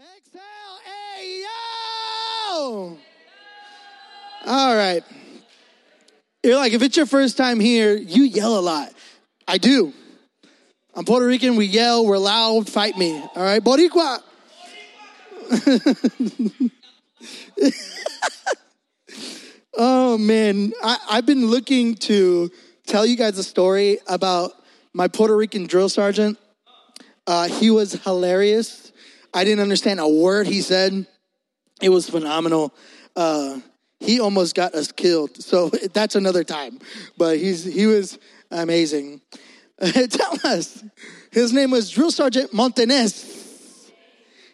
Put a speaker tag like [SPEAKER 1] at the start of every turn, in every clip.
[SPEAKER 1] Exhale, hey, yo! All right. You're like, if it's your first time here, you yell a lot. I do. I'm Puerto Rican, we yell, we're loud, fight me. All right, Boricua. oh man, I, I've been looking to tell you guys a story about my Puerto Rican drill sergeant. Uh, he was hilarious. I didn't understand a word he said. It was phenomenal. Uh, he almost got us killed. So that's another time. But he's he was amazing. Tell us. His name was Drill Sergeant Montanez.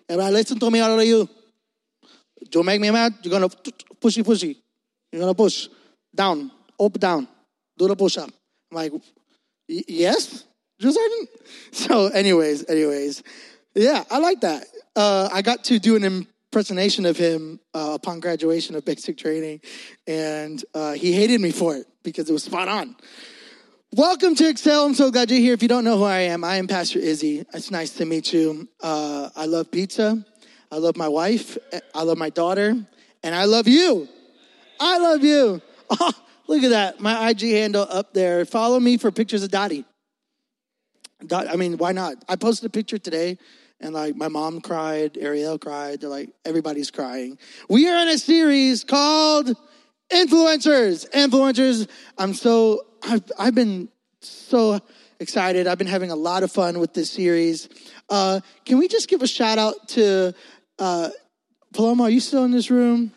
[SPEAKER 1] And I listen to me, how of you? You make me mad, you're gonna pushy pushy. You're gonna push. Down, up, down. Do the push up. I'm like, yes? Drill Sergeant? So, anyways, anyways. Yeah, I like that. Uh, I got to do an impersonation of him uh, upon graduation of basic training, and uh, he hated me for it because it was spot on. Welcome to Excel. I'm so glad you're here. If you don't know who I am, I am Pastor Izzy. It's nice to meet you. Uh, I love pizza. I love my wife. I love my daughter. And I love you. I love you. Oh, look at that. My IG handle up there. Follow me for pictures of Dottie. Dot, I mean, why not? I posted a picture today and like my mom cried, Ariel cried. They're like, everybody's crying. We are in a series called Influencers. Influencers. I'm so, I've, I've been so excited. I've been having a lot of fun with this series. Uh, can we just give a shout out to uh, Paloma? Are you still in this room?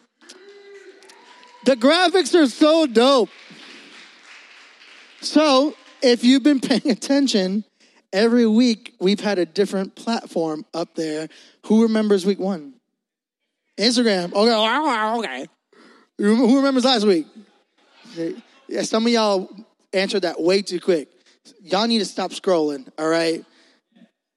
[SPEAKER 1] The graphics are so dope. So, if you've been paying attention, every week we've had a different platform up there. Who remembers week one? Instagram. Okay, okay. Who remembers last week? Yeah, some of y'all answered that way too quick. Y'all need to stop scrolling, all right?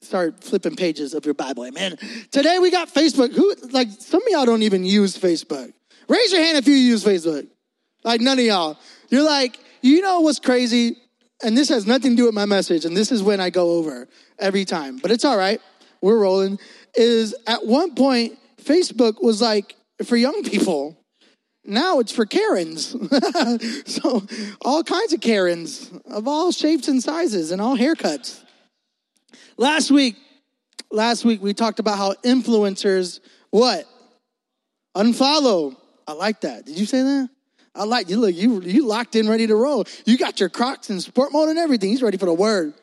[SPEAKER 1] Start flipping pages of your Bible, amen. Today we got Facebook. Who like some of y'all don't even use Facebook. Raise your hand if you use Facebook. Like none of y'all. You're like, you know what's crazy? And this has nothing to do with my message, and this is when I go over every time. But it's all right. We're rolling. Is at one point, Facebook was like for young people. Now it's for Karens. so all kinds of Karens of all shapes and sizes and all haircuts. Last week, last week we talked about how influencers what? Unfollow. I like that. Did you say that? I like you. Look, you you locked in, ready to roll. You got your Crocs and sport mode and everything. He's ready for the word.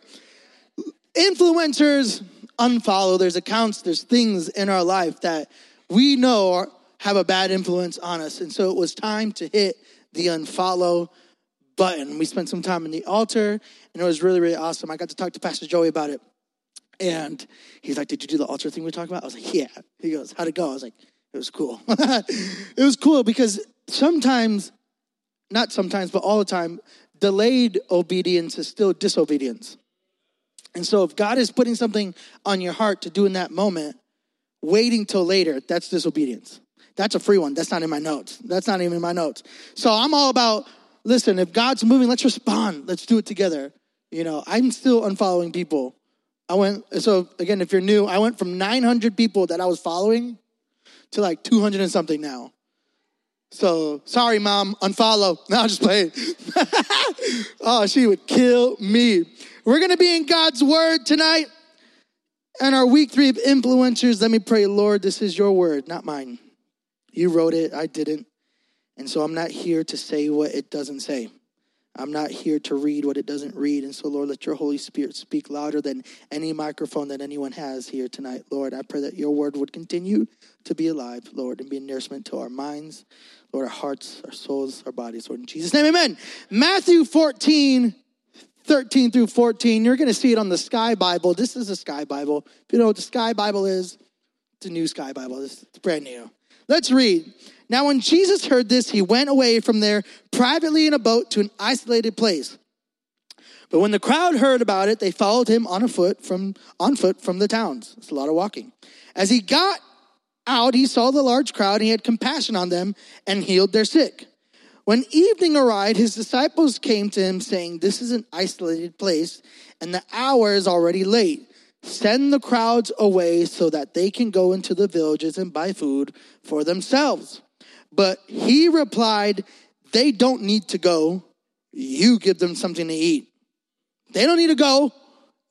[SPEAKER 1] Influencers unfollow. There's accounts. There's things in our life that we know have a bad influence on us, and so it was time to hit the unfollow button. We spent some time in the altar, and it was really really awesome. I got to talk to Pastor Joey about it, and he's like, "Did you do the altar thing we talked about?" I was like, "Yeah." He goes, "How'd it go?" I was like, "It was cool." it was cool because sometimes not sometimes, but all the time, delayed obedience is still disobedience. And so if God is putting something on your heart to do in that moment, waiting till later, that's disobedience. That's a free one. That's not in my notes. That's not even in my notes. So I'm all about, listen, if God's moving, let's respond. Let's do it together. You know, I'm still unfollowing people. I went, so again, if you're new, I went from 900 people that I was following to like 200 and something now. So sorry, mom, unfollow. Now I just play. It. Oh, she would kill me. We're gonna be in God's word tonight. And our week three of influencers, let me pray, Lord, this is your word, not mine. You wrote it, I didn't. And so I'm not here to say what it doesn't say. I'm not here to read what it doesn't read. And so, Lord, let your Holy Spirit speak louder than any microphone that anyone has here tonight. Lord, I pray that your word would continue to be alive, Lord, and be a nourishment to our minds, Lord, our hearts, our souls, our bodies. Lord, in Jesus' name, amen. Matthew 14, 13 through 14. You're going to see it on the Sky Bible. This is a Sky Bible. If you know what the Sky Bible is, it's a new Sky Bible. It's brand new. Let's read. Now, when Jesus heard this, he went away from there privately in a boat to an isolated place. But when the crowd heard about it, they followed him on a foot from on foot from the towns. It's a lot of walking. As he got out, he saw the large crowd, he had compassion on them and healed their sick. When evening arrived, his disciples came to him, saying, This is an isolated place, and the hour is already late. Send the crowds away so that they can go into the villages and buy food for themselves. But he replied, They don't need to go. You give them something to eat. They don't need to go.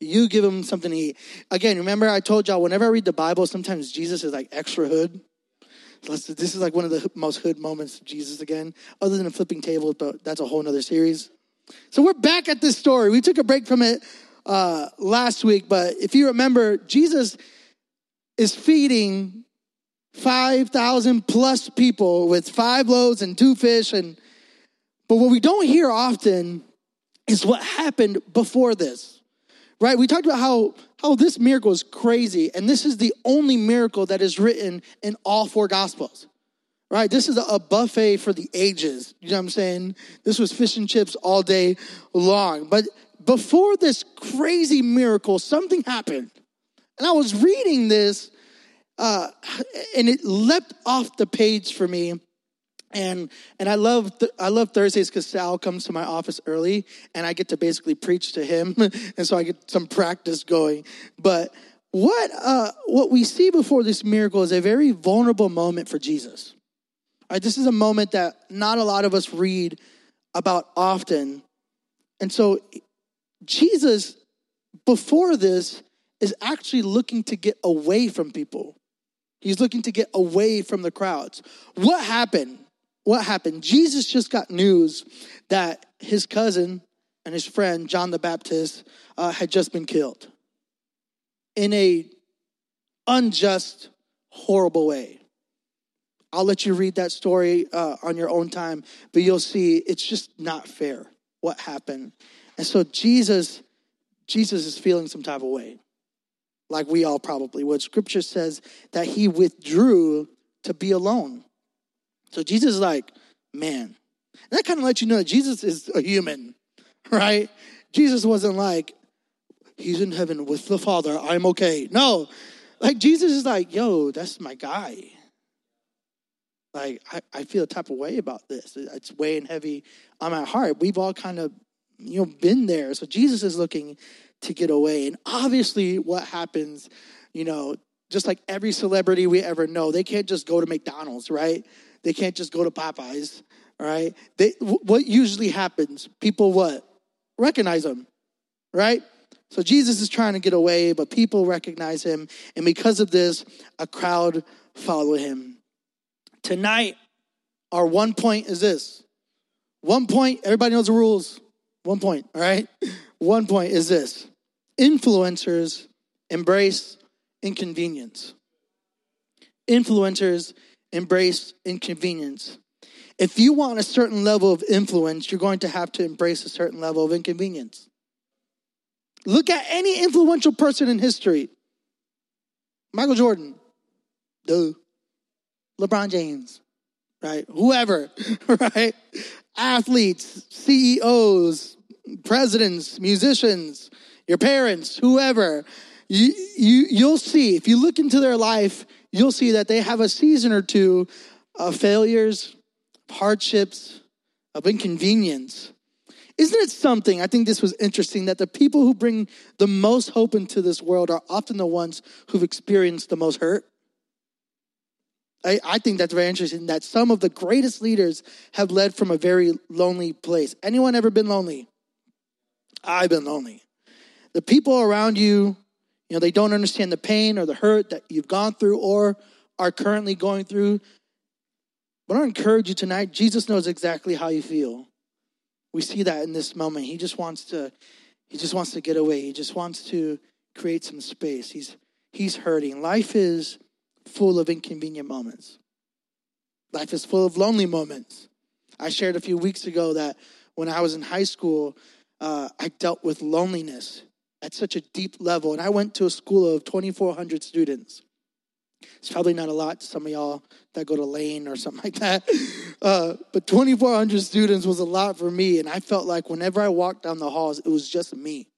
[SPEAKER 1] You give them something to eat. Again, remember I told y'all, whenever I read the Bible, sometimes Jesus is like extra hood. This is like one of the most hood moments of Jesus again, other than a flipping tables, but that's a whole nother series. So we're back at this story. We took a break from it uh, last week, but if you remember, Jesus is feeding 5,000 plus people with five loaves and two fish. And, but what we don't hear often is what happened before this, right? We talked about how, how this miracle is crazy, and this is the only miracle that is written in all four gospels right? This is a buffet for the ages. You know what I'm saying? This was fish and chips all day long. But before this crazy miracle, something happened. And I was reading this, uh, and it leapt off the page for me. And and I love th- I love Thursdays because Sal comes to my office early, and I get to basically preach to him, and so I get some practice going. But what uh, what we see before this miracle is a very vulnerable moment for Jesus. Right, this is a moment that not a lot of us read about often. And so Jesus, before this, is actually looking to get away from people. He's looking to get away from the crowds. What happened? What happened? Jesus just got news that his cousin and his friend, John the Baptist, uh, had just been killed in a unjust, horrible way. I'll let you read that story uh, on your own time, but you'll see it's just not fair what happened. And so Jesus, Jesus is feeling some type of way, like we all probably would. Scripture says that he withdrew to be alone. So Jesus is like, man, that kind of lets you know that Jesus is a human, right? Jesus wasn't like, he's in heaven with the Father, I'm okay. No, like Jesus is like, yo, that's my guy like I, I feel a type of way about this. It's weighing heavy on my heart. We've all kind of, you know, been there. So Jesus is looking to get away. And obviously what happens, you know, just like every celebrity we ever know, they can't just go to McDonald's, right? They can't just go to Popeyes, right? They what usually happens, people what? Recognize them, right? So Jesus is trying to get away, but people recognize him, and because of this, a crowd follow him. Tonight, our one point is this. One point, everybody knows the rules. One point, all right? One point is this influencers embrace inconvenience. Influencers embrace inconvenience. If you want a certain level of influence, you're going to have to embrace a certain level of inconvenience. Look at any influential person in history Michael Jordan, duh. LeBron James, right? Whoever, right? Athletes, CEOs, presidents, musicians, your parents, whoever. You, you, you'll see, if you look into their life, you'll see that they have a season or two of failures, hardships, of inconvenience. Isn't it something? I think this was interesting that the people who bring the most hope into this world are often the ones who've experienced the most hurt. I, I think that's very interesting that some of the greatest leaders have led from a very lonely place. Anyone ever been lonely? I've been lonely. The people around you, you know, they don't understand the pain or the hurt that you've gone through or are currently going through. But I encourage you tonight, Jesus knows exactly how you feel. We see that in this moment. He just wants to, he just wants to get away. He just wants to create some space. He's he's hurting. Life is full of inconvenient moments. Life is full of lonely moments. I shared a few weeks ago that when I was in high school, uh, I dealt with loneliness at such a deep level. And I went to a school of 2,400 students. It's probably not a lot to some of y'all that go to Lane or something like that. Uh, but 2,400 students was a lot for me. And I felt like whenever I walked down the halls, it was just me.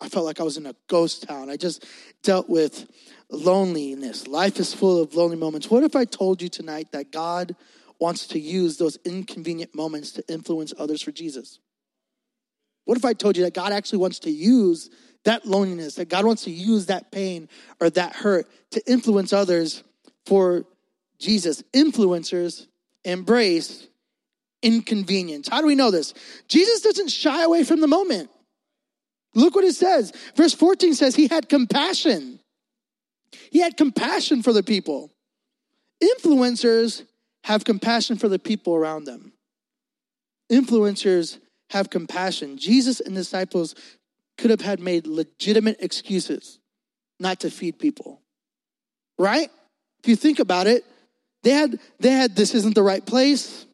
[SPEAKER 1] I felt like I was in a ghost town. I just dealt with loneliness. Life is full of lonely moments. What if I told you tonight that God wants to use those inconvenient moments to influence others for Jesus? What if I told you that God actually wants to use that loneliness, that God wants to use that pain or that hurt to influence others for Jesus. Influencers embrace inconvenience. How do we know this? Jesus doesn't shy away from the moment. Look what it says. Verse 14 says he had compassion. He had compassion for the people. Influencers have compassion for the people around them. Influencers have compassion. Jesus and disciples could have had made legitimate excuses not to feed people. Right? If you think about it, they had they had this isn't the right place.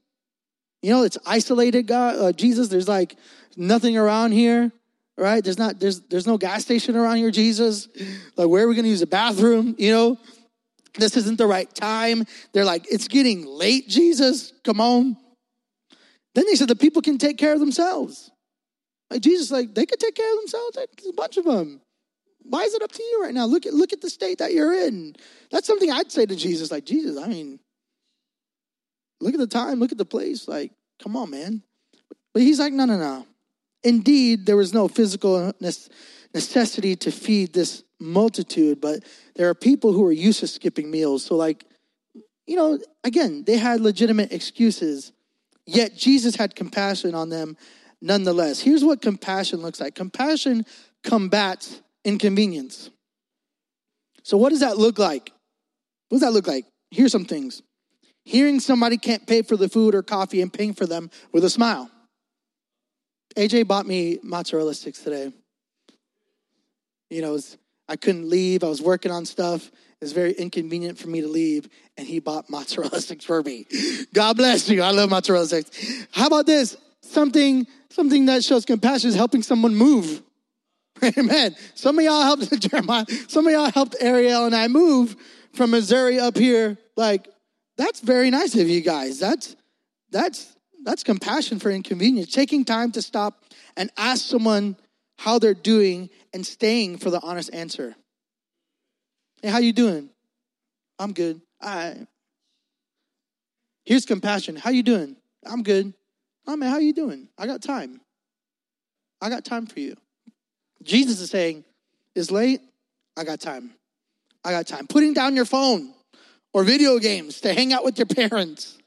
[SPEAKER 1] You know, it's isolated God uh, Jesus, there's like nothing around here, right? There's not there's there's no gas station around here, Jesus. Like where are we going to use a bathroom, you know? This isn't the right time. They're like it's getting late, Jesus. Come on. Then they said the people can take care of themselves. Like Jesus, like they could take care of themselves. There's a bunch of them. Why is it up to you right now? Look at look at the state that you're in. That's something I'd say to Jesus. Like Jesus, I mean, look at the time, look at the place. Like, come on, man. But he's like, no, no, no. Indeed, there was no physical necessity to feed this multitude, but there are people who are used to skipping meals. So, like, you know, again, they had legitimate excuses, yet Jesus had compassion on them nonetheless. Here's what compassion looks like compassion combats inconvenience. So, what does that look like? What does that look like? Here's some things. Hearing somebody can't pay for the food or coffee and paying for them with a smile. AJ bought me mozzarella sticks today. You know, was, I couldn't leave. I was working on stuff. It was very inconvenient for me to leave, and he bought mozzarella sticks for me. God bless you. I love mozzarella sticks. How about this? Something, something that shows compassion is helping someone move. Amen. Some of y'all helped Jeremiah. Some of y'all helped Ariel and I move from Missouri up here. Like that's very nice of you guys. That's that's that's compassion for inconvenience. Taking time to stop and ask someone how they're doing and staying for the honest answer. Hey, how you doing? I'm good. All right. Here's compassion. How you doing? I'm good. Oh man, how you doing? I got time. I got time for you. Jesus is saying, It's late, I got time. I got time. Putting down your phone or video games to hang out with your parents.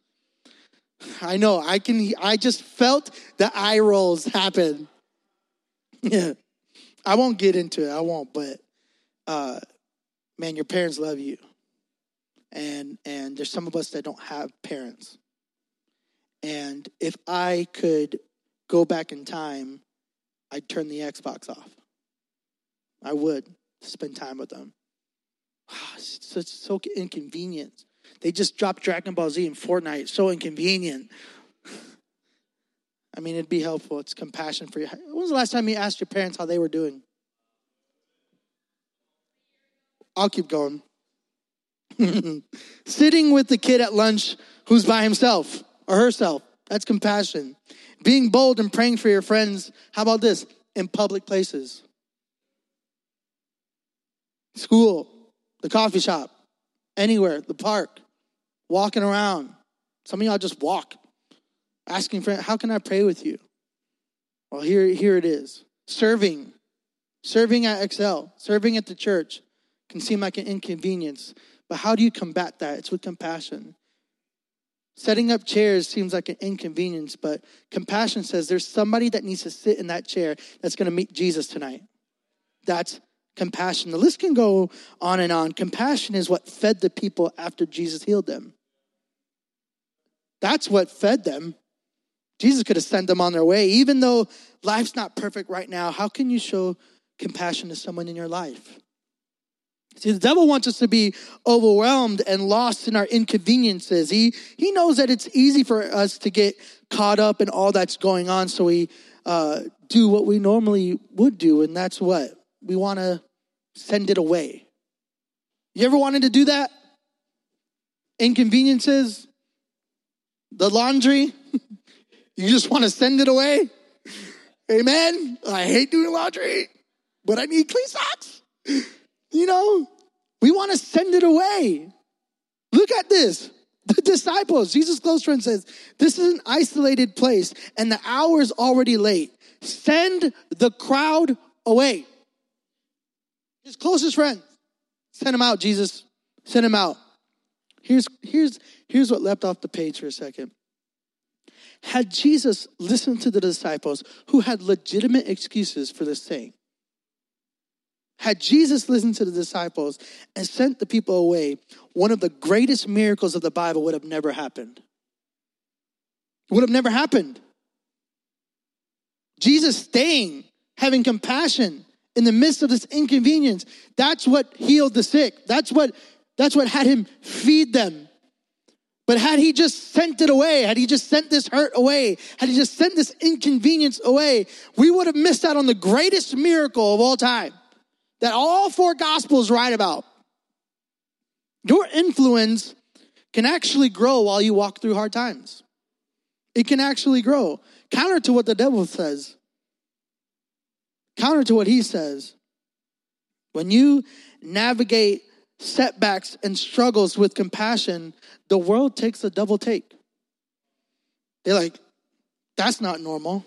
[SPEAKER 1] I know, I can I just felt the eye rolls happen. Yeah. I won't get into it, I won't, but uh man, your parents love you. And and there's some of us that don't have parents. And if I could go back in time, I'd turn the Xbox off. I would spend time with them. Ah, it's such so inconvenient. They just dropped Dragon Ball Z in Fortnite. So inconvenient. I mean, it'd be helpful. It's compassion for you. When was the last time you asked your parents how they were doing? I'll keep going. Sitting with the kid at lunch who's by himself or herself. That's compassion. Being bold and praying for your friends. How about this? In public places school, the coffee shop, anywhere, the park, walking around. Some of y'all just walk, asking for, how can I pray with you? Well, here, here it is. Serving, serving at Excel, serving at the church can seem like an inconvenience, but how do you combat that? It's with compassion. Setting up chairs seems like an inconvenience, but compassion says there's somebody that needs to sit in that chair that's going to meet Jesus tonight. That's compassion. The list can go on and on. Compassion is what fed the people after Jesus healed them. That's what fed them. Jesus could have sent them on their way. Even though life's not perfect right now, how can you show compassion to someone in your life? See, the devil wants us to be overwhelmed and lost in our inconveniences. He, he knows that it's easy for us to get caught up in all that's going on, so we uh, do what we normally would do, and that's what? we want to send it away. You ever wanted to do that? Inconveniences, the laundry, you just want to send it away. Amen. I hate doing laundry, but I need clean socks. You know, we want to send it away. Look at this. The disciples, Jesus' close friend says, This is an isolated place and the hour is already late. Send the crowd away. His closest friend. Send him out, Jesus. Send him out. Here's, here's, here's what leapt off the page for a second. Had Jesus listened to the disciples who had legitimate excuses for this thing, had Jesus listened to the disciples and sent the people away, one of the greatest miracles of the Bible would have never happened. It would have never happened. Jesus staying, having compassion in the midst of this inconvenience, that's what healed the sick. That's what that's what had him feed them. But had he just sent it away, had he just sent this hurt away, had he just sent this inconvenience away, we would have missed out on the greatest miracle of all time that all four gospels write about. Your influence can actually grow while you walk through hard times. It can actually grow. Counter to what the devil says. Counter to what he says. When you navigate setbacks and struggles with compassion, the world takes a double take. They're like, that's not normal.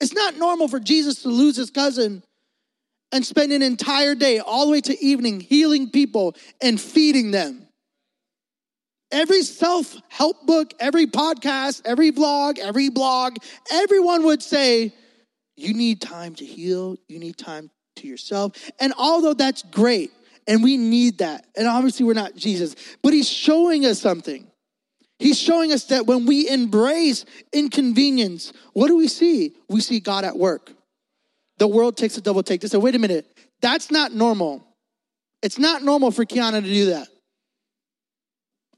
[SPEAKER 1] It's not normal for Jesus to lose his cousin and spend an entire day, all the way to evening, healing people and feeding them. Every self help book, every podcast, every vlog, every blog, everyone would say, you need time to heal, you need time to yourself. And although that's great, and we need that, and obviously we're not Jesus, but He's showing us something. He's showing us that when we embrace inconvenience, what do we see? We see God at work. The world takes a double take. They say, wait a minute, that's not normal. It's not normal for Kiana to do that.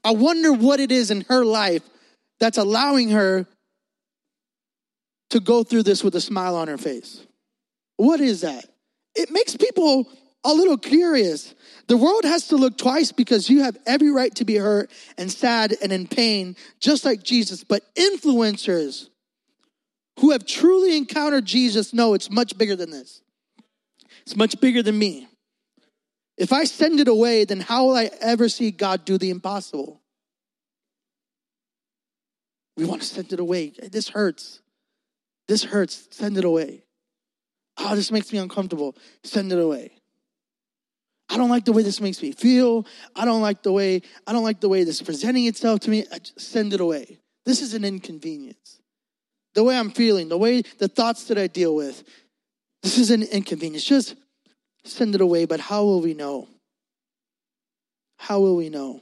[SPEAKER 1] I wonder what it is in her life that's allowing her to go through this with a smile on her face. What is that? It makes people a little curious. The world has to look twice because you have every right to be hurt and sad and in pain, just like Jesus. But influencers who have truly encountered Jesus know it's much bigger than this. It's much bigger than me. If I send it away, then how will I ever see God do the impossible? We want to send it away. This hurts. This hurts. Send it away. Oh, this makes me uncomfortable. Send it away. I don't like the way this makes me feel. I don't like the way I don't like the way this is presenting itself to me. I just send it away. This is an inconvenience. The way I'm feeling, the way the thoughts that I deal with, this is an inconvenience. Just send it away, but how will we know? How will we know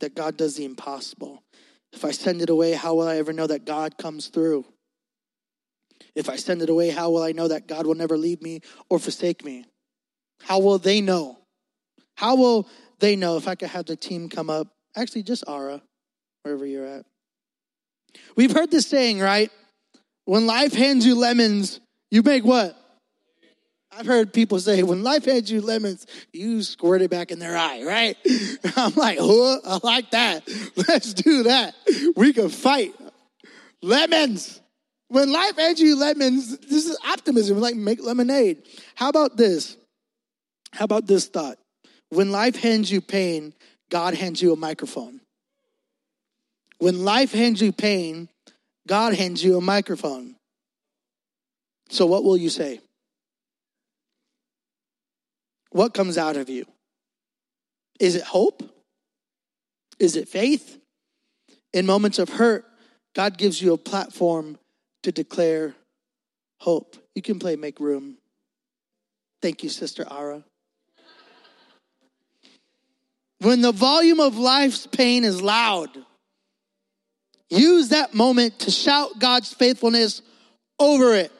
[SPEAKER 1] that God does the impossible? If I send it away, how will I ever know that God comes through? If I send it away, how will I know that God will never leave me or forsake me? How will they know? How will they know if I could have the team come up? Actually, just Ara, wherever you're at. We've heard this saying, right? When life hands you lemons, you make what? I've heard people say, when life hands you lemons, you squirt it back in their eye, right? I'm like, oh, I like that. Let's do that. We can fight. Lemons. When life hands you lemons, this is optimism, like make lemonade. How about this? How about this thought? When life hands you pain, God hands you a microphone. When life hands you pain, God hands you a microphone. So, what will you say? What comes out of you? Is it hope? Is it faith? In moments of hurt, God gives you a platform to declare hope. You can play Make Room. Thank you, Sister Ara. When the volume of life's pain is loud, use that moment to shout God's faithfulness over it.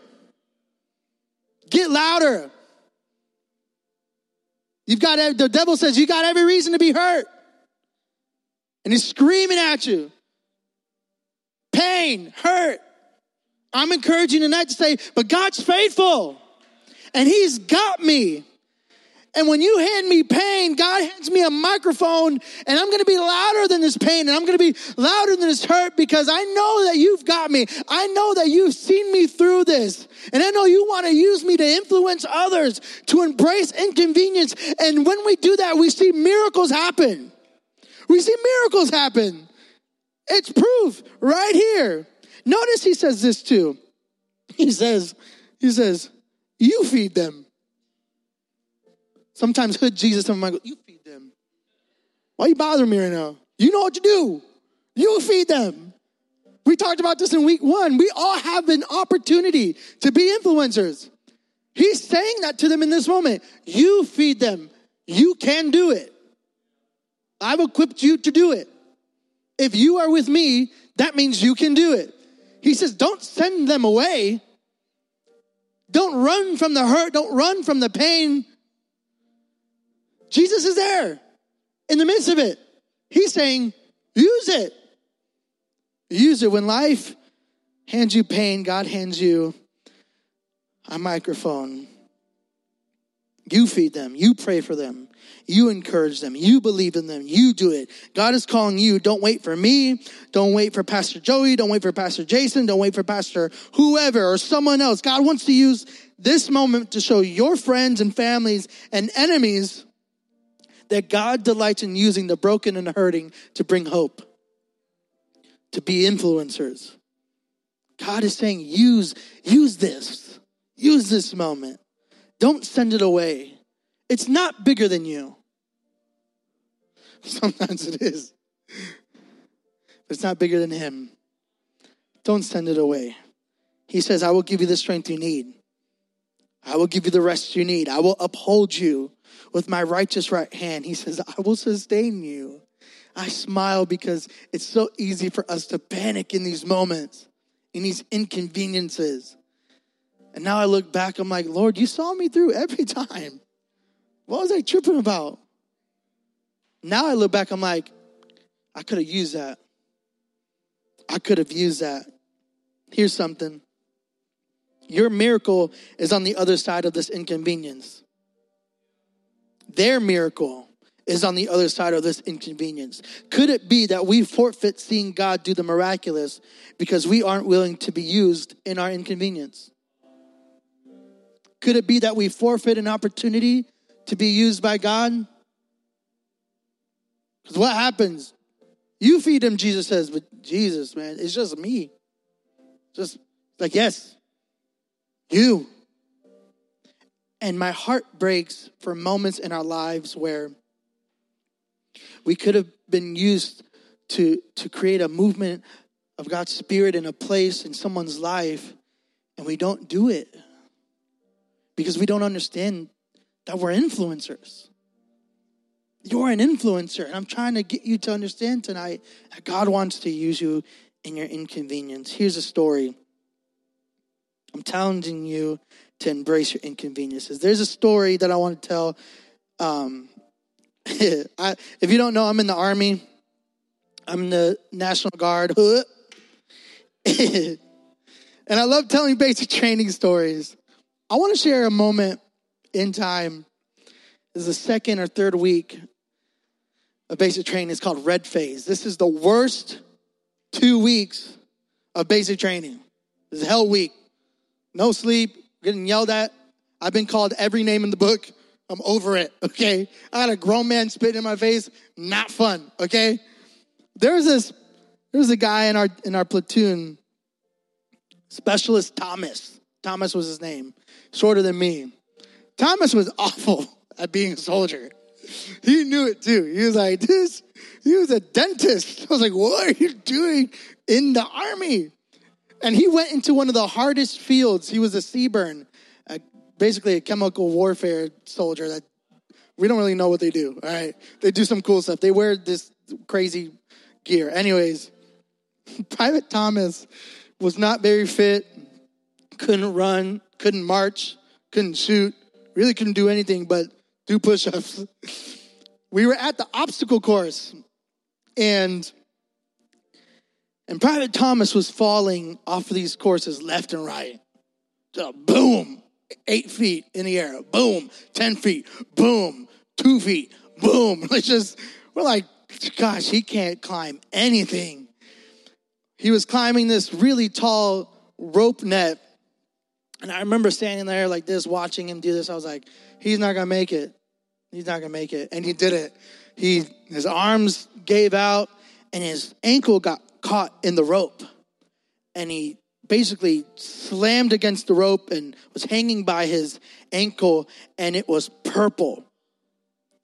[SPEAKER 1] Get louder. You've got the devil says you got every reason to be hurt. And he's screaming at you. Pain, hurt. I'm encouraging tonight to say, but God's faithful. And he's got me. And when you hand me pain, God hands me a microphone and I'm going to be louder than this pain and I'm going to be louder than this hurt because I know that you've got me. I know that you've seen me through this. And I know you want to use me to influence others to embrace inconvenience. And when we do that, we see miracles happen. We see miracles happen. It's proof right here. Notice he says this too. He says, he says, you feed them. Sometimes hood Jesus and I'm like, you feed them. Why are you bothering me right now? You know what to do. You feed them. We talked about this in week one. We all have an opportunity to be influencers. He's saying that to them in this moment. You feed them. You can do it. I've equipped you to do it. If you are with me, that means you can do it. He says, don't send them away. Don't run from the hurt. Don't run from the pain. Jesus is there in the midst of it. He's saying, use it. Use it. When life hands you pain, God hands you a microphone. You feed them. You pray for them. You encourage them. You believe in them. You do it. God is calling you. Don't wait for me. Don't wait for Pastor Joey. Don't wait for Pastor Jason. Don't wait for Pastor whoever or someone else. God wants to use this moment to show your friends and families and enemies that God delights in using the broken and the hurting to bring hope, to be influencers. God is saying, use, use this. Use this moment. Don't send it away. It's not bigger than you. Sometimes it is. But it's not bigger than him. Don't send it away. He says, I will give you the strength you need. I will give you the rest you need. I will uphold you with my righteous right hand. He says, I will sustain you. I smile because it's so easy for us to panic in these moments, in these inconveniences. And now I look back, I'm like, Lord, you saw me through every time. What was I tripping about? Now I look back, I'm like, I could have used that. I could have used that. Here's something your miracle is on the other side of this inconvenience. Their miracle is on the other side of this inconvenience. Could it be that we forfeit seeing God do the miraculous because we aren't willing to be used in our inconvenience? Could it be that we forfeit an opportunity to be used by God? Because what happens? You feed him, Jesus says, but Jesus, man, it's just me. Just like, yes, you. And my heart breaks for moments in our lives where we could have been used to, to create a movement of God's Spirit in a place in someone's life, and we don't do it because we don't understand that we're influencers. You're an influencer, and I'm trying to get you to understand tonight that God wants to use you in your inconvenience. Here's a story. I'm challenging you to embrace your inconveniences. There's a story that I want to tell. Um, I, if you don't know, I'm in the Army, I'm in the National Guard. and I love telling basic training stories. I want to share a moment in time. This is the second or third week of basic training. It's called Red Phase. This is the worst two weeks of basic training. This is hell week. No sleep, getting yelled at. I've been called every name in the book. I'm over it, okay? I had a grown man spit in my face. Not fun, okay? There's this, there's a guy in our in our platoon, Specialist Thomas. Thomas was his name, shorter than me. Thomas was awful at being a soldier. He knew it too. He was like, this, he was a dentist. I was like, what are you doing in the army? And he went into one of the hardest fields. He was a a, basically a chemical warfare soldier that we don't really know what they do. All right. They do some cool stuff. They wear this crazy gear. Anyways, Private Thomas was not very fit, couldn't run, couldn't march, couldn't shoot, really couldn't do anything but do push ups. we were at the obstacle course and and Private Thomas was falling off of these courses left and right. Just boom, eight feet in the air. Boom, 10 feet. Boom, two feet. Boom. It's just, we're like, gosh, he can't climb anything. He was climbing this really tall rope net. And I remember standing there like this, watching him do this. I was like, he's not going to make it. He's not going to make it. And he did it. He, his arms gave out and his ankle got caught in the rope and he basically slammed against the rope and was hanging by his ankle and it was purple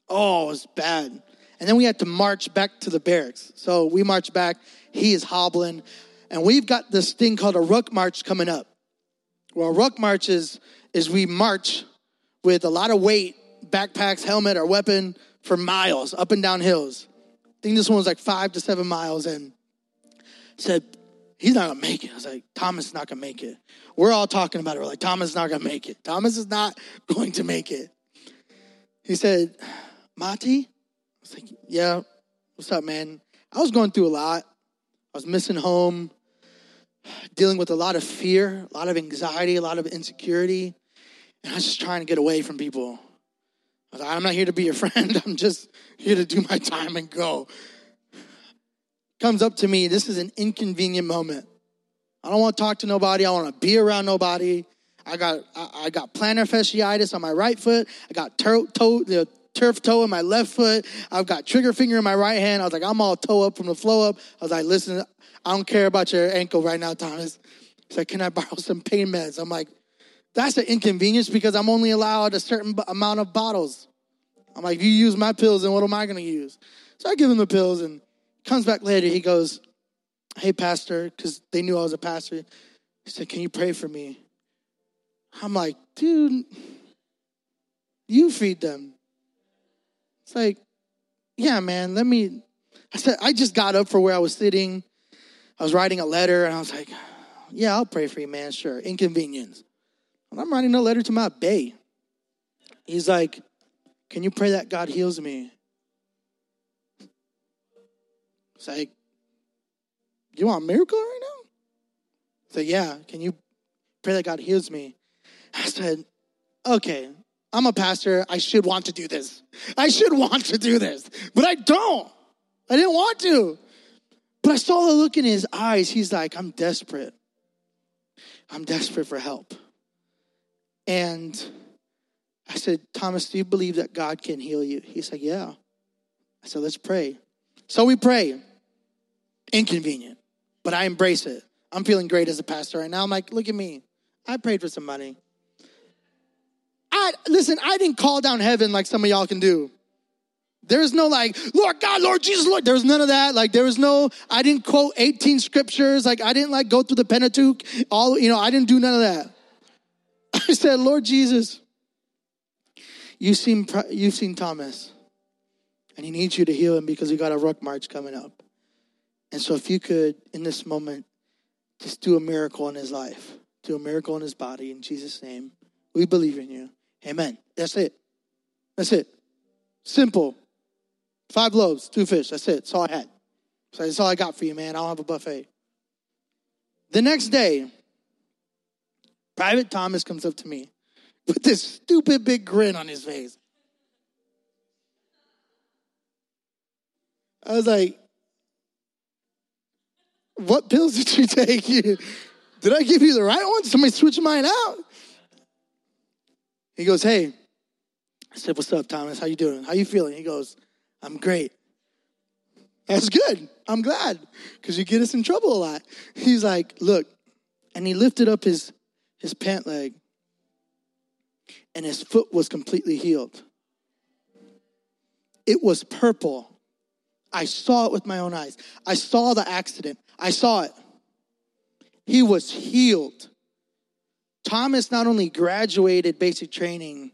[SPEAKER 1] Oh, it was bad. And then we had to march back to the barracks. So we marched back. He is hobbling. And we've got this thing called a ruck march coming up. Well, ruck march is, is we march with a lot of weight, backpacks, helmet, or weapon for miles up and down hills. I think this one was like five to seven miles and said, he's not gonna make it. I was like, Thomas is not gonna make it. We're all talking about it. We're like, Thomas is not gonna make it. Thomas is not going to make it. He said, Mati? I was like, yeah, what's up, man? I was going through a lot. I was missing home, dealing with a lot of fear, a lot of anxiety, a lot of insecurity. And I was just trying to get away from people. I was like, I'm not here to be your friend. I'm just here to do my time and go. Comes up to me. This is an inconvenient moment. I don't want to talk to nobody. I want to be around nobody. I got I, got plantar fasciitis on my right foot. I got toe, turf toe in my left foot. I've got trigger finger in my right hand. I was like, I'm all toe up from the flow up. I was like, listen, I don't care about your ankle right now, Thomas. He's like, can I borrow some pain meds? I'm like, that's an inconvenience because I'm only allowed a certain amount of bottles. I'm like, you use my pills, and what am I going to use? So I give him the pills, and comes back later. He goes, hey, pastor, because they knew I was a pastor. He said, can you pray for me? I'm like, dude, you feed them. It's like, yeah, man, let me. I said, I just got up for where I was sitting. I was writing a letter, and I was like, yeah, I'll pray for you, man, sure. Inconvenience. And I'm writing a letter to my bay. He's like, can you pray that God heals me? Like, you want a miracle right now? So yeah, can you pray that God heals me? I said, okay, I'm a pastor. I should want to do this. I should want to do this, but I don't. I didn't want to. But I saw the look in his eyes. He's like, I'm desperate. I'm desperate for help. And I said, Thomas, do you believe that God can heal you? He said, Yeah. I said, Let's pray. So we pray. Inconvenient, but I embrace it. I'm feeling great as a pastor right now. I'm like, Look at me. I prayed for some money. I listen, I didn't call down heaven like some of y'all can do. There's no like, Lord God, Lord Jesus, Lord. There was none of that. Like, there was no, I didn't quote 18 scriptures. Like, I didn't like go through the Pentateuch. All, you know, I didn't do none of that. I said, Lord Jesus, you've seen, you've seen Thomas, and he needs you to heal him because we got a ruck march coming up. And so, if you could, in this moment, just do a miracle in his life, do a miracle in his body, in Jesus' name, we believe in you. Amen. That's it. That's it. Simple. Five loaves, two fish. That's it. That's all I had. So that's all I got for you, man. I don't have a buffet. The next day, Private Thomas comes up to me with this stupid big grin on his face. I was like, What pills did you take? did I give you the right ones? Somebody switch mine out. He goes, Hey, I said, What's up, Thomas? How you doing? How you feeling? He goes, I'm great. That's good. I'm glad because you get us in trouble a lot. He's like, Look, and he lifted up his, his pant leg, and his foot was completely healed. It was purple. I saw it with my own eyes. I saw the accident. I saw it. He was healed. Thomas not only graduated basic training,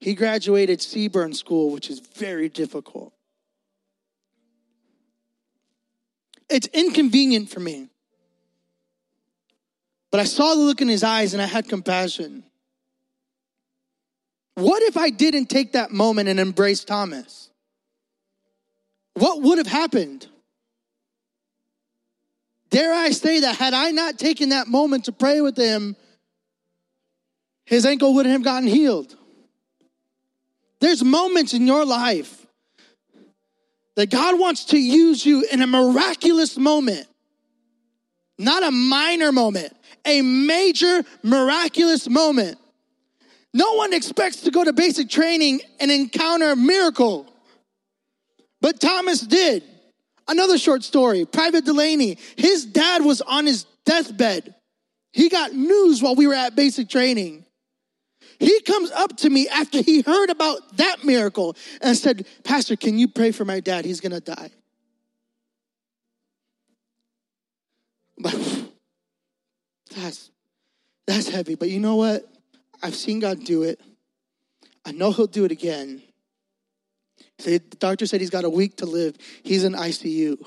[SPEAKER 1] he graduated CBRN school, which is very difficult. It's inconvenient for me. But I saw the look in his eyes and I had compassion. What if I didn't take that moment and embrace Thomas? What would have happened? Dare I say that had I not taken that moment to pray with him, his ankle wouldn't have gotten healed. There's moments in your life that God wants to use you in a miraculous moment, not a minor moment, a major miraculous moment. No one expects to go to basic training and encounter a miracle. But Thomas did. Another short story Private Delaney, his dad was on his deathbed. He got news while we were at basic training. He comes up to me after he heard about that miracle and said, Pastor, can you pray for my dad? He's going to die. But that's, that's heavy. But you know what? I've seen God do it. I know he'll do it again. The doctor said he's got a week to live. He's in ICU.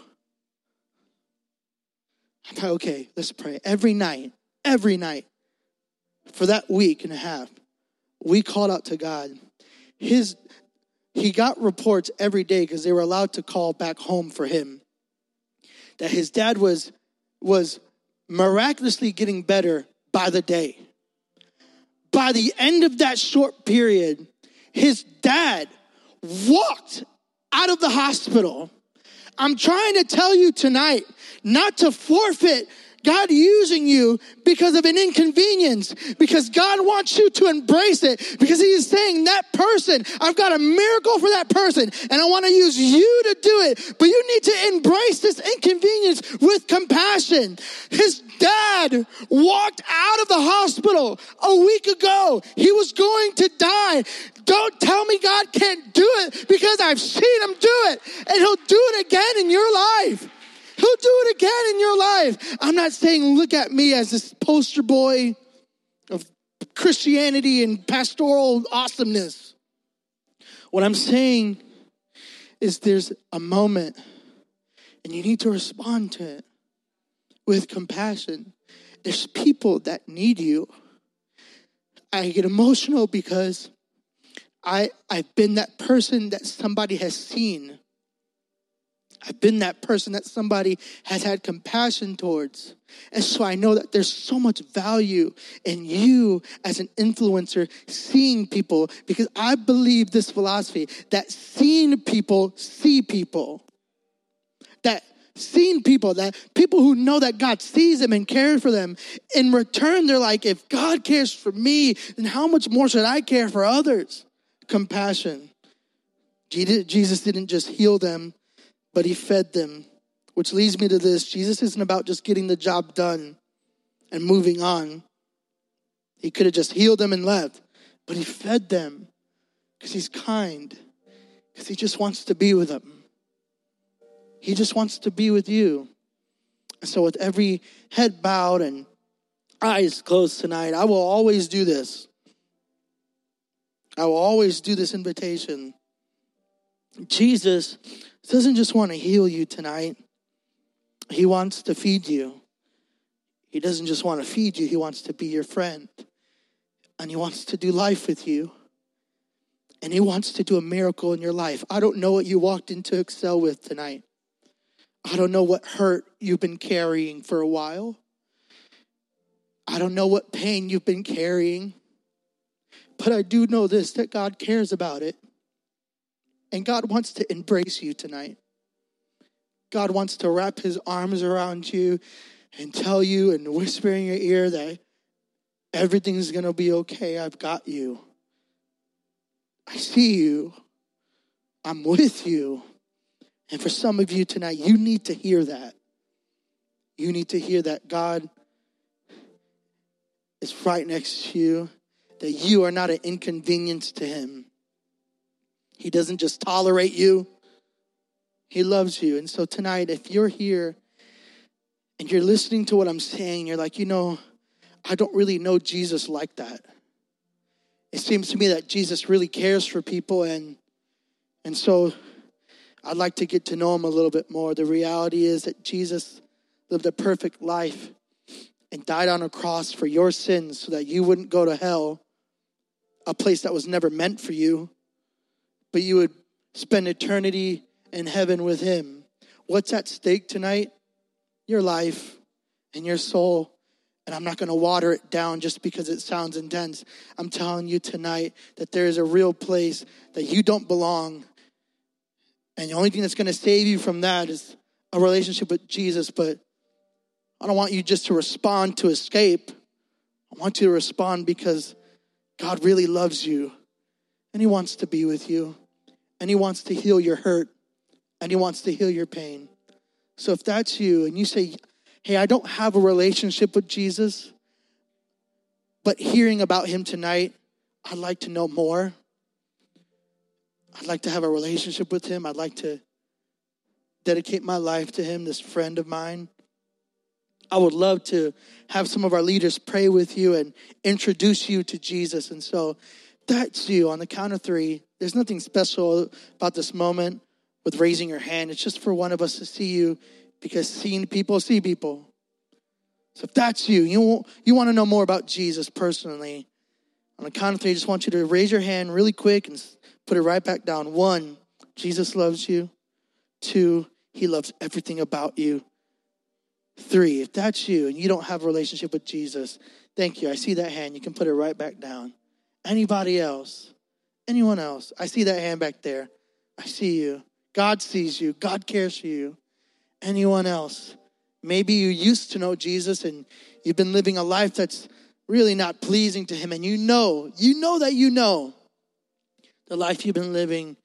[SPEAKER 1] I'm okay, let's pray. Every night, every night, for that week and a half, we called out to God. His he got reports every day because they were allowed to call back home for him. That his dad was was miraculously getting better by the day. By the end of that short period, his dad walked out of the hospital. I'm trying to tell you tonight not to forfeit God using you because of an inconvenience, because God wants you to embrace it, because He is saying that person, I've got a miracle for that person, and I want to use you to do it. But you need to embrace this inconvenience with compassion. His dad walked out of the hospital a week ago. He was going to die. Don't tell me God can't do it because I've seen Him do it, and He'll do it again in your life. He'll do it again in your life. I'm not saying look at me as this poster boy of Christianity and pastoral awesomeness. What I'm saying is there's a moment and you need to respond to it with compassion. There's people that need you. I get emotional because I I've been that person that somebody has seen I've been that person that somebody has had compassion towards. And so I know that there's so much value in you as an influencer seeing people because I believe this philosophy that seeing people see people. That seeing people, that people who know that God sees them and cares for them, in return, they're like, if God cares for me, then how much more should I care for others? Compassion. Jesus didn't just heal them, but he fed them. Which leads me to this Jesus isn't about just getting the job done and moving on. He could have just healed them and left, but he fed them because he's kind, because he just wants to be with them. He just wants to be with you. So, with every head bowed and eyes closed tonight, I will always do this. I will always do this invitation. Jesus doesn't just want to heal you tonight, He wants to feed you. He doesn't just want to feed you, He wants to be your friend. And He wants to do life with you. And He wants to do a miracle in your life. I don't know what you walked into Excel with tonight. I don't know what hurt you've been carrying for a while. I don't know what pain you've been carrying. But I do know this that God cares about it. And God wants to embrace you tonight. God wants to wrap his arms around you and tell you and whisper in your ear that everything's going to be okay. I've got you. I see you. I'm with you. And for some of you tonight, you need to hear that. You need to hear that God is right next to you, that you are not an inconvenience to Him. He doesn't just tolerate you, He loves you. And so tonight, if you're here and you're listening to what I'm saying, you're like, you know, I don't really know Jesus like that. It seems to me that Jesus really cares for people and and so I'd like to get to know him a little bit more. The reality is that Jesus lived a perfect life and died on a cross for your sins so that you wouldn't go to hell, a place that was never meant for you but you would spend eternity in heaven with Him. What's at stake tonight? Your life and your soul. And I'm not going to water it down just because it sounds intense. I'm telling you tonight that there is a real place that you don't belong. And the only thing that's going to save you from that is a relationship with Jesus. But I don't want you just to respond to escape. I want you to respond because God really loves you and He wants to be with you and He wants to heal your hurt and He wants to heal your pain. So if that's you and you say, hey, I don't have a relationship with Jesus, but hearing about Him tonight I'd like to know more. I'd like to have a relationship with him. I'd like to dedicate my life to him, this friend of mine. I would love to have some of our leaders pray with you and introduce you to Jesus. And so that's you on the count of three. There's nothing special about this moment with raising your hand. It's just for one of us to see you because seeing people see people. So if that's you, you, you want to know more about Jesus personally, on the count of three, I just want you to raise your hand really quick and put it right back down. One, Jesus loves you. Two, he loves everything about you. Three, if that's you and you don't have a relationship with Jesus, thank you. I see that hand. You can put it right back down. Anybody else? Anyone else? I see that hand back there. I see you. God sees you. God cares for you. Anyone else? Maybe you used to know Jesus and you've been living a life that's really not pleasing to Him, and you know, you know that you know the life you've been living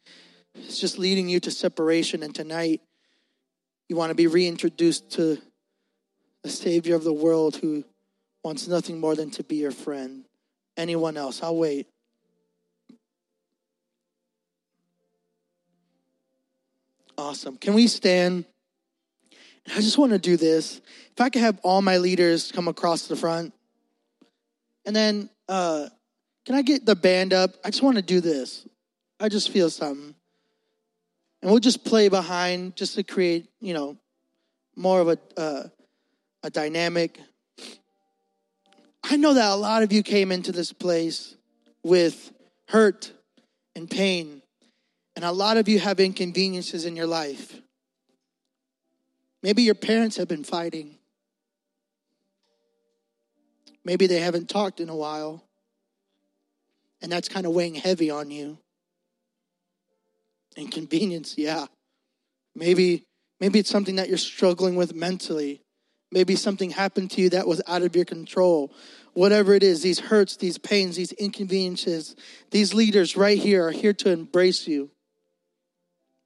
[SPEAKER 1] is just leading you to separation, and tonight you want to be reintroduced to the Savior of the world who wants nothing more than to be your friend. Anyone else? I'll wait. Awesome. Can we stand? I just want to do this. If I could have all my leaders come across the front. And then, uh, can I get the band up? I just want to do this. I just feel something. And we'll just play behind just to create, you know, more of a, uh, a dynamic. I know that a lot of you came into this place with hurt and pain, and a lot of you have inconveniences in your life. Maybe your parents have been fighting. Maybe they haven't talked in a while, and that's kind of weighing heavy on you. Inconvenience, yeah. Maybe maybe it's something that you're struggling with mentally. Maybe something happened to you that was out of your control. Whatever it is, these hurts, these pains, these inconveniences, these leaders right here are here to embrace you.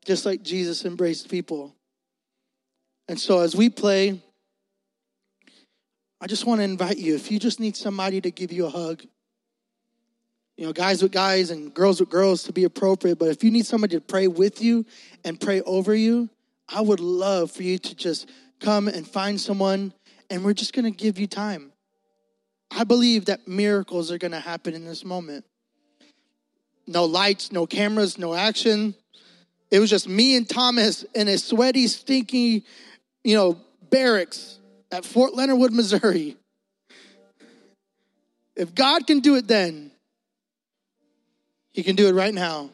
[SPEAKER 1] Just like Jesus embraced people. And so as we play, I just want to invite you if you just need somebody to give you a hug, you know, guys with guys and girls with girls to be appropriate, but if you need somebody to pray with you and pray over you, I would love for you to just come and find someone and we're just going to give you time. I believe that miracles are going to happen in this moment. No lights, no cameras, no action. It was just me and Thomas in a sweaty, stinky you know, barracks at Fort Leonard Wood, Missouri. If God can do it then, He can do it right now.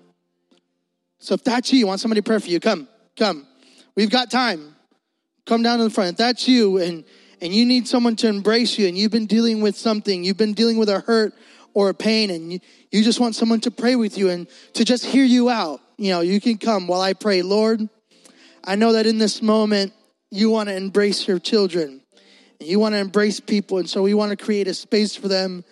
[SPEAKER 1] So if that's you, you want somebody to pray for you, come, come. We've got time. Come down to the front. If that's you and and you need someone to embrace you and you've been dealing with something, you've been dealing with a hurt or a pain and you, you just want someone to pray with you and to just hear you out, you know, you can come while I pray. Lord, I know that in this moment you want to embrace your children. And you want to embrace people. And so we want to create a space for them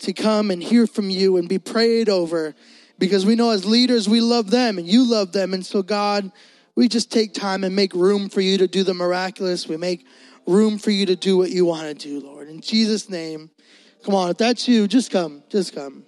[SPEAKER 1] to come and hear from you and be prayed over because we know as leaders we love them and you love them. And so, God, we just take time and make room for you to do the miraculous. We make room for you to do what you want to do, Lord. In Jesus' name, come on, if that's you, just come, just come.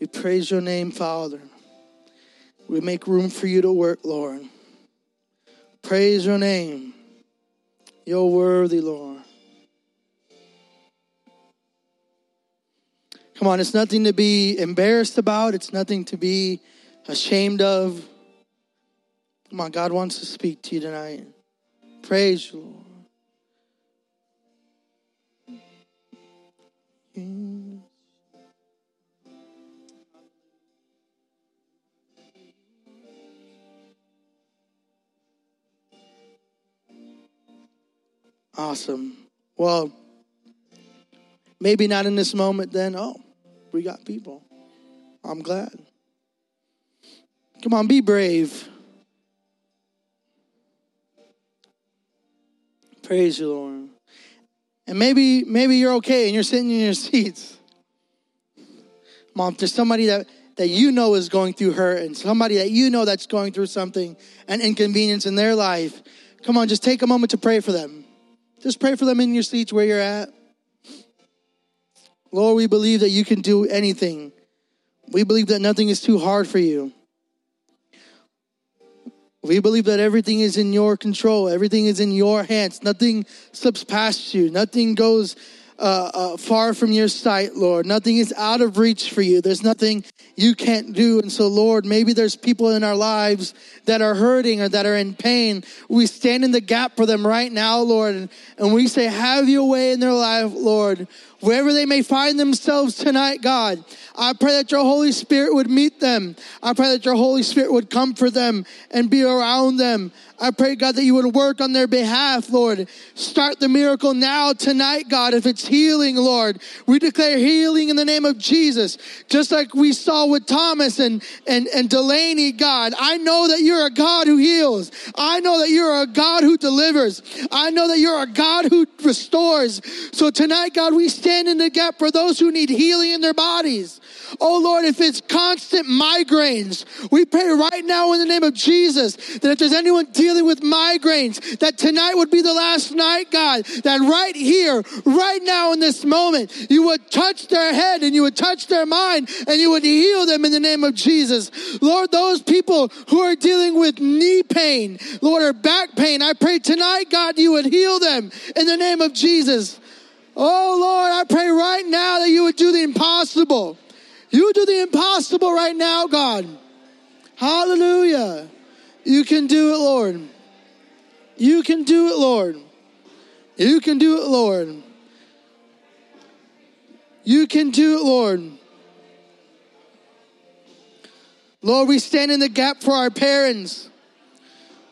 [SPEAKER 1] We praise your name, Father. We make room for you to work, Lord. Praise your name. You're worthy, Lord. Come on, it's nothing to be embarrassed about, it's nothing to be ashamed of. Come on, God wants to speak to you tonight. Praise you, Lord. Awesome. Well, maybe not in this moment then. Oh, we got people. I'm glad. Come on, be brave. Praise you, Lord. And maybe maybe you're okay and you're sitting in your seats. Mom, there's somebody that, that you know is going through hurt and somebody that you know that's going through something, an inconvenience in their life. Come on, just take a moment to pray for them. Just pray for them in your seats where you're at. Lord, we believe that you can do anything. We believe that nothing is too hard for you. We believe that everything is in your control, everything is in your hands. Nothing slips past you, nothing goes uh, uh, far from your sight, Lord. Nothing is out of reach for you. There's nothing you can't do. And so, Lord, maybe there's people in our lives that are hurting or that are in pain. We stand in the gap for them right now, Lord, and, and we say, Have your way in their life, Lord wherever they may find themselves tonight, God. I pray that your Holy Spirit would meet them. I pray that your Holy Spirit would comfort them and be around them. I pray, God, that you would work on their behalf, Lord. Start the miracle now, tonight, God. If it's healing, Lord, we declare healing in the name of Jesus. Just like we saw with Thomas and, and, and Delaney, God. I know that you're a God who heals. I know that you're a God who delivers. I know that you're a God who restores. So tonight, God, we stand in the gap for those who need healing in their bodies. Oh Lord, if it's constant migraines, we pray right now in the name of Jesus that if there's anyone dealing with migraines, that tonight would be the last night, God, that right here, right now in this moment, you would touch their head and you would touch their mind and you would heal them in the name of Jesus. Lord, those people who are dealing with knee pain, Lord, or back pain, I pray tonight, God, you would heal them in the name of Jesus. Oh Lord, I pray right now that you would do the impossible. You do the impossible right now, God. Hallelujah. You can do it, Lord. You can do it, Lord. You can do it, Lord. You can do it, Lord. Lord, we stand in the gap for our parents.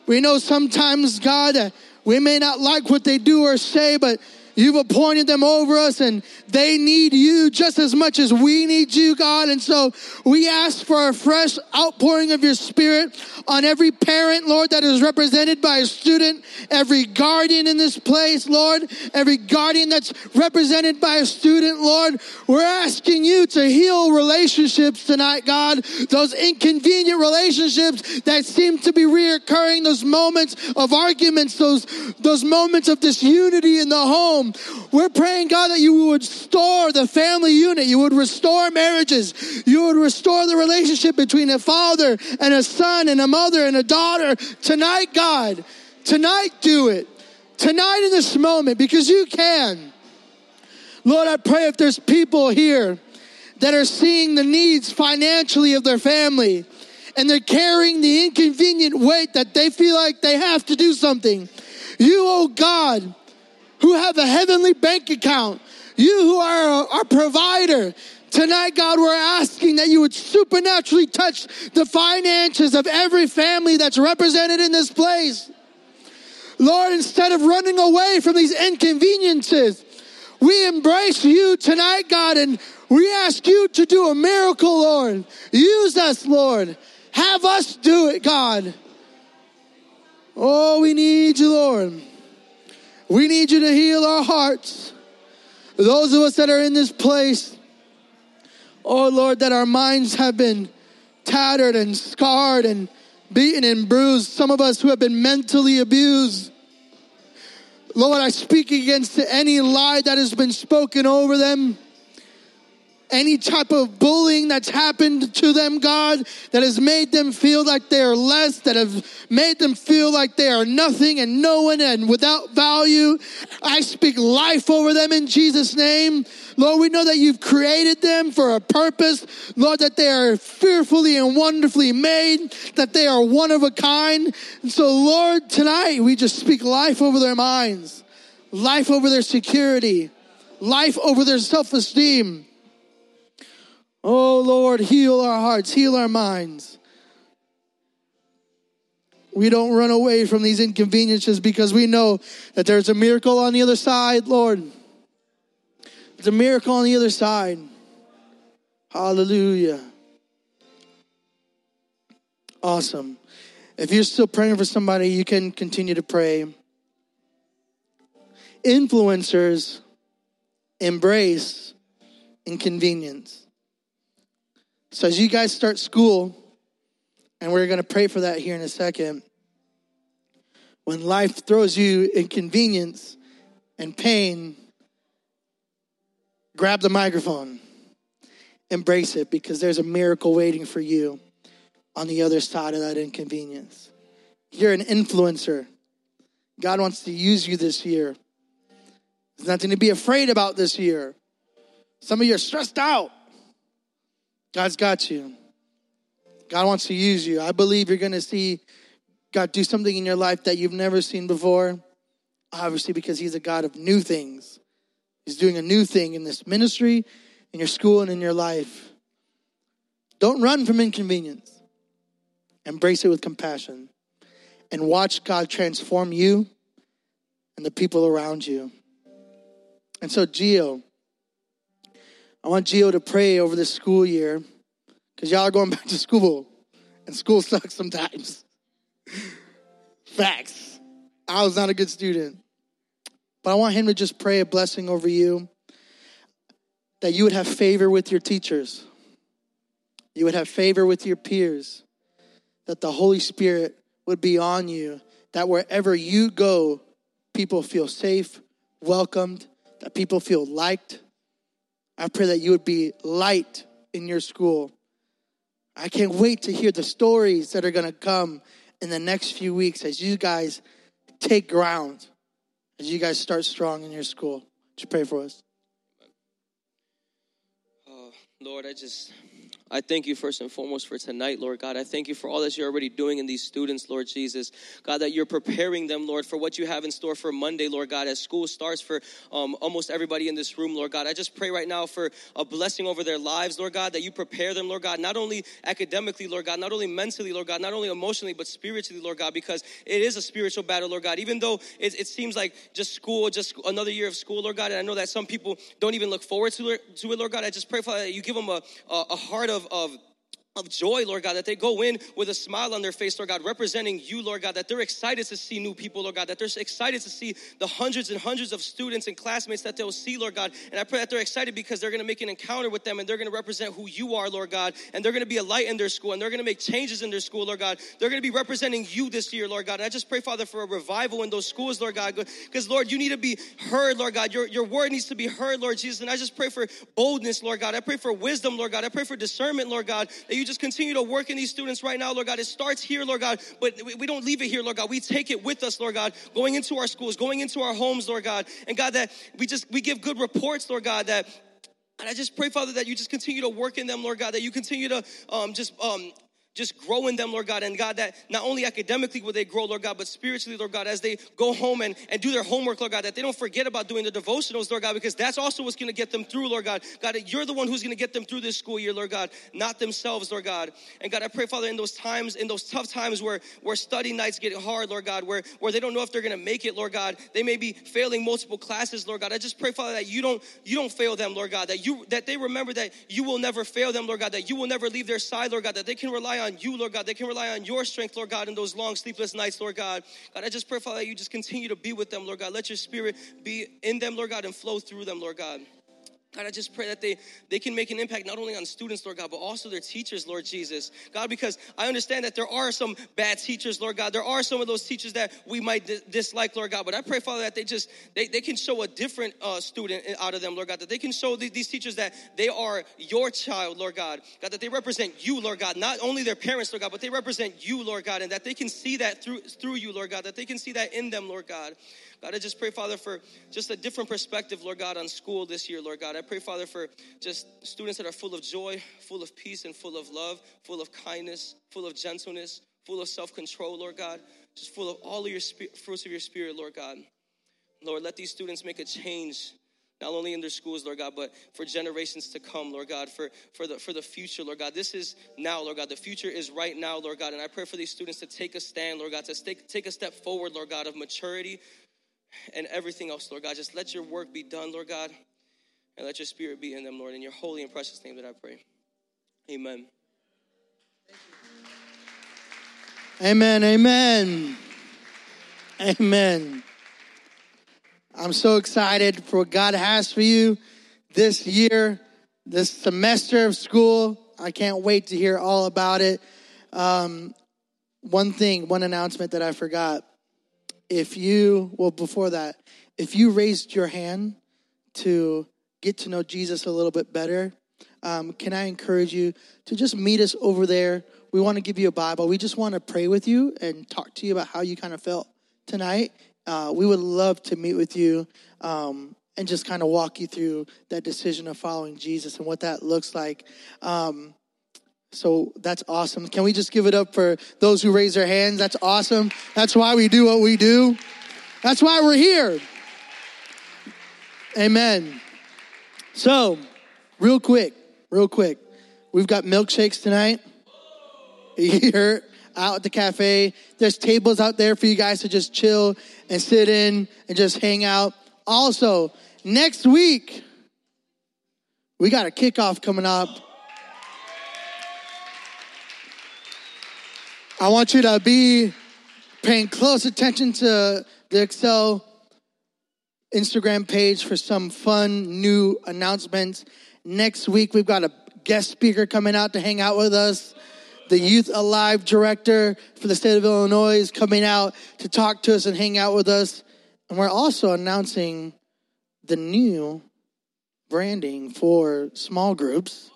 [SPEAKER 1] We know sometimes, God, we may not like what they do or say, but You've appointed them over us and they need you just as much as we need you, God. And so we ask for a fresh outpouring of your spirit on every parent, Lord, that is represented by a student, every guardian in this place, Lord, every guardian that's represented by a student, Lord. We're asking you to heal relationships tonight, God. Those inconvenient relationships that seem to be reoccurring, those moments of arguments, those, those moments of disunity in the home home. We're praying, God, that you would restore the family unit. You would restore marriages. You would restore the relationship between a father and a son and a mother and a daughter. Tonight, God, tonight do it. Tonight in this moment, because you can. Lord, I pray if there's people here that are seeing the needs financially of their family and they're carrying the inconvenient weight that they feel like they have to do something. You, oh God, who have a heavenly bank account, you who are our provider. Tonight, God, we're asking that you would supernaturally touch the finances of every family that's represented in this place. Lord, instead of running away from these inconveniences, we embrace you tonight, God, and we ask you to do a miracle, Lord. Use us, Lord. Have us do it, God. Oh, we need you, Lord. We need you to heal our hearts. Those of us that are in this place, oh Lord, that our minds have been tattered and scarred and beaten and bruised. Some of us who have been mentally abused. Lord, I speak against any lie that has been spoken over them any type of bullying that's happened to them, God, that has made them feel like they are less, that have made them feel like they are nothing and no one and without value. I speak life over them in Jesus' name. Lord, we know that you've created them for a purpose. Lord, that they are fearfully and wonderfully made, that they are one of a kind. And so, Lord, tonight we just speak life over their minds, life over their security, life over their self esteem. Oh Lord, heal our hearts, heal our minds. We don't run away from these inconveniences because we know that there's a miracle on the other side, Lord. There's a miracle on the other side. Hallelujah. Awesome. If you're still praying for somebody, you can continue to pray. influencers embrace inconvenience. So as you guys start school, and we're going to pray for that here in a second, when life throws you inconvenience and pain, grab the microphone, embrace it because there's a miracle waiting for you on the other side of that inconvenience. You're an influencer. God wants to use you this year. There's nothing to be afraid about this year. Some of you are stressed out. God's got you. God wants to use you. I believe you're going to see God do something in your life that you've never seen before. Obviously, because He's a God of new things. He's doing a new thing in this ministry, in your school, and in your life. Don't run from inconvenience. Embrace it with compassion and watch God transform you and the people around you. And so, Geo, I want Geo to pray over this school year because y'all are going back to school and school sucks sometimes. Facts. I was not a good student. But I want him to just pray a blessing over you that you would have favor with your teachers, you would have favor with your peers, that the Holy Spirit would be on you, that wherever you go, people feel safe, welcomed, that people feel liked. I pray that you would be light in your school. I can't wait to hear the stories that are going to come in the next few weeks as you guys take ground, as you guys start strong in your school. Would you pray for us?
[SPEAKER 2] Oh, Lord, I just I thank you first and foremost for tonight, Lord God. I thank you for all that you're already doing in these students, Lord Jesus. God, that you're preparing them, Lord, for what you have in store for Monday, Lord God, as school starts for um, almost everybody in this room, Lord God. I just pray right now for a blessing over their lives, Lord God, that you prepare them, Lord God, not only academically, Lord God, not only mentally, Lord God, not only emotionally, but spiritually, Lord God, because it is a spiritual battle, Lord God. Even though it, it seems like just school, just another year of school, Lord God, and I know that some people don't even look forward to it, to it Lord God. I just pray, for that you give them a, a, a heart of, of of joy, Lord God, that they go in with a smile on their face, Lord God, representing you, Lord God, that they're excited to see new people, Lord God, that they're excited to see the hundreds and hundreds of students and classmates that they'll see, Lord God. And I pray that they're excited because they're to make an encounter with them and they're to represent who you are, Lord God, and they're to be a light in their school and they're to make changes in their school, Lord God. They're to be representing you this year, Lord God. And I just pray, Father, for a revival in those schools, Lord God, because, Lord, you need to be heard, Lord God. Your, your word needs to be heard, Lord Jesus. And I just pray for boldness, Lord God. I pray for wisdom, Lord God. I pray for discernment, Lord God, that you just continue to work in these students right now, Lord God. It starts here, Lord God, but we don't leave it here, Lord God. We take it with us, Lord God, going into our schools, going into our homes, Lord God. And God, that we just, we give good reports, Lord God, that and I just pray, Father, that you just continue to work in them, Lord God, that you continue to um, just um, just grow in them, Lord God, and God, that not only academically will they grow, Lord God, but spiritually, Lord God, as they go home and, and do their homework, Lord God, that they don't forget about doing the devotionals, Lord God, because that's also what's going to get them through, Lord God. God, you're the one who's going to get them through this school year, Lord God, not themselves, Lord God. And God, I pray, Father, in those times, in those tough times where, where study nights get hard, Lord God, where, where they don't know if they're going to make it, Lord God, they may be failing multiple classes, Lord God. I just pray, Father, that you don't, you don't fail them, Lord God, that you, that they remember that you will never fail them, Lord God, that you will never leave their side, Lord God, that they can rely on you, Lord God, they can can rely on your strength, Lord God, in those long sleepless nights, Lord God. God, I just pray, Father, that you just continue to be with them, Lord God. Let your spirit be in them, Lord God, and flow through them, Lord God. God, I just pray that they, they can make an impact not only on students, Lord God, but also their teachers, Lord Jesus. God, because I understand that there are some bad teachers, Lord God. There are some of those teachers that we might dislike, Lord God. But I pray, Father, that they just, they, they can show a different uh, student out of them, Lord God. That they can show these teachers that they are your child, Lord God. God, that they represent you, Lord God. Not only their parents, Lord God, but they represent you, Lord God. And that they can see that through, through you, Lord God. That they can see that in them, Lord God. God, I just pray, Father, for just a different perspective, Lord God, on school this year, Lord God. I pray, Father, for just students that are full of joy, full of peace, and full of love, full of kindness, full of gentleness, full of self control, Lord God, just full of all of your sp- fruits of your spirit, Lord God. Lord, let these students make a change not only in their schools, Lord God, but for generations to come, Lord God, for, for, the, for the future, Lord God. This is now, Lord God. The future is right now, Lord God. And I pray for these students to take a stand, Lord God, to take, take a step forward, Lord God, of maturity and everything else, Lord God. Just let your work be done, Lord God, and let your spirit be in them, Lord. In your holy and precious name that I pray. Amen.
[SPEAKER 1] Amen. Amen. Amen. I'm so excited for what God has for you this year, this semester of school. I can't wait to hear all about it. Um, one thing, one announcement that I forgot. If you, well, before that, if you raised your hand to get to know Jesus a little bit better, um, can I encourage you to just meet us over there? We want to give you a Bible. We just want to pray with you and talk to you about how you kind of felt tonight. Uh, we would love to meet with you um, and just kind of walk you through that decision of following Jesus and what that looks like. Um, so that's awesome. Can we just give it up for those who raise their hands? That's awesome. That's why we do what we do. That's why we're here. Amen. So, real quick, real quick, we've got milkshakes tonight here out at the cafe. There's tables out there for you guys to just chill and sit in and just hang out. Also, next week, we got a kickoff coming up. I want you to be paying close attention to the Excel Instagram page for some fun new announcements. Next week, we've got a guest speaker coming out to hang out with us. The Youth Alive director for the state of Illinois is coming out to talk to us and hang out with us. And we're also announcing the new branding for small groups.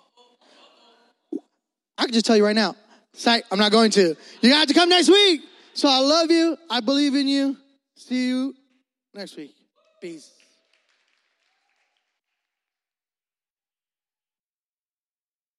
[SPEAKER 1] I can just tell you right now, Psych, I'm not going to. You have to come next week. So I love you. I believe in you. See you next week. Peace.